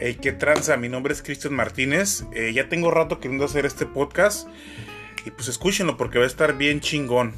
Hey, qué tranza, mi nombre es Cristian Martínez. Eh, ya tengo rato queriendo hacer este podcast. Y pues escúchenlo porque va a estar bien chingón.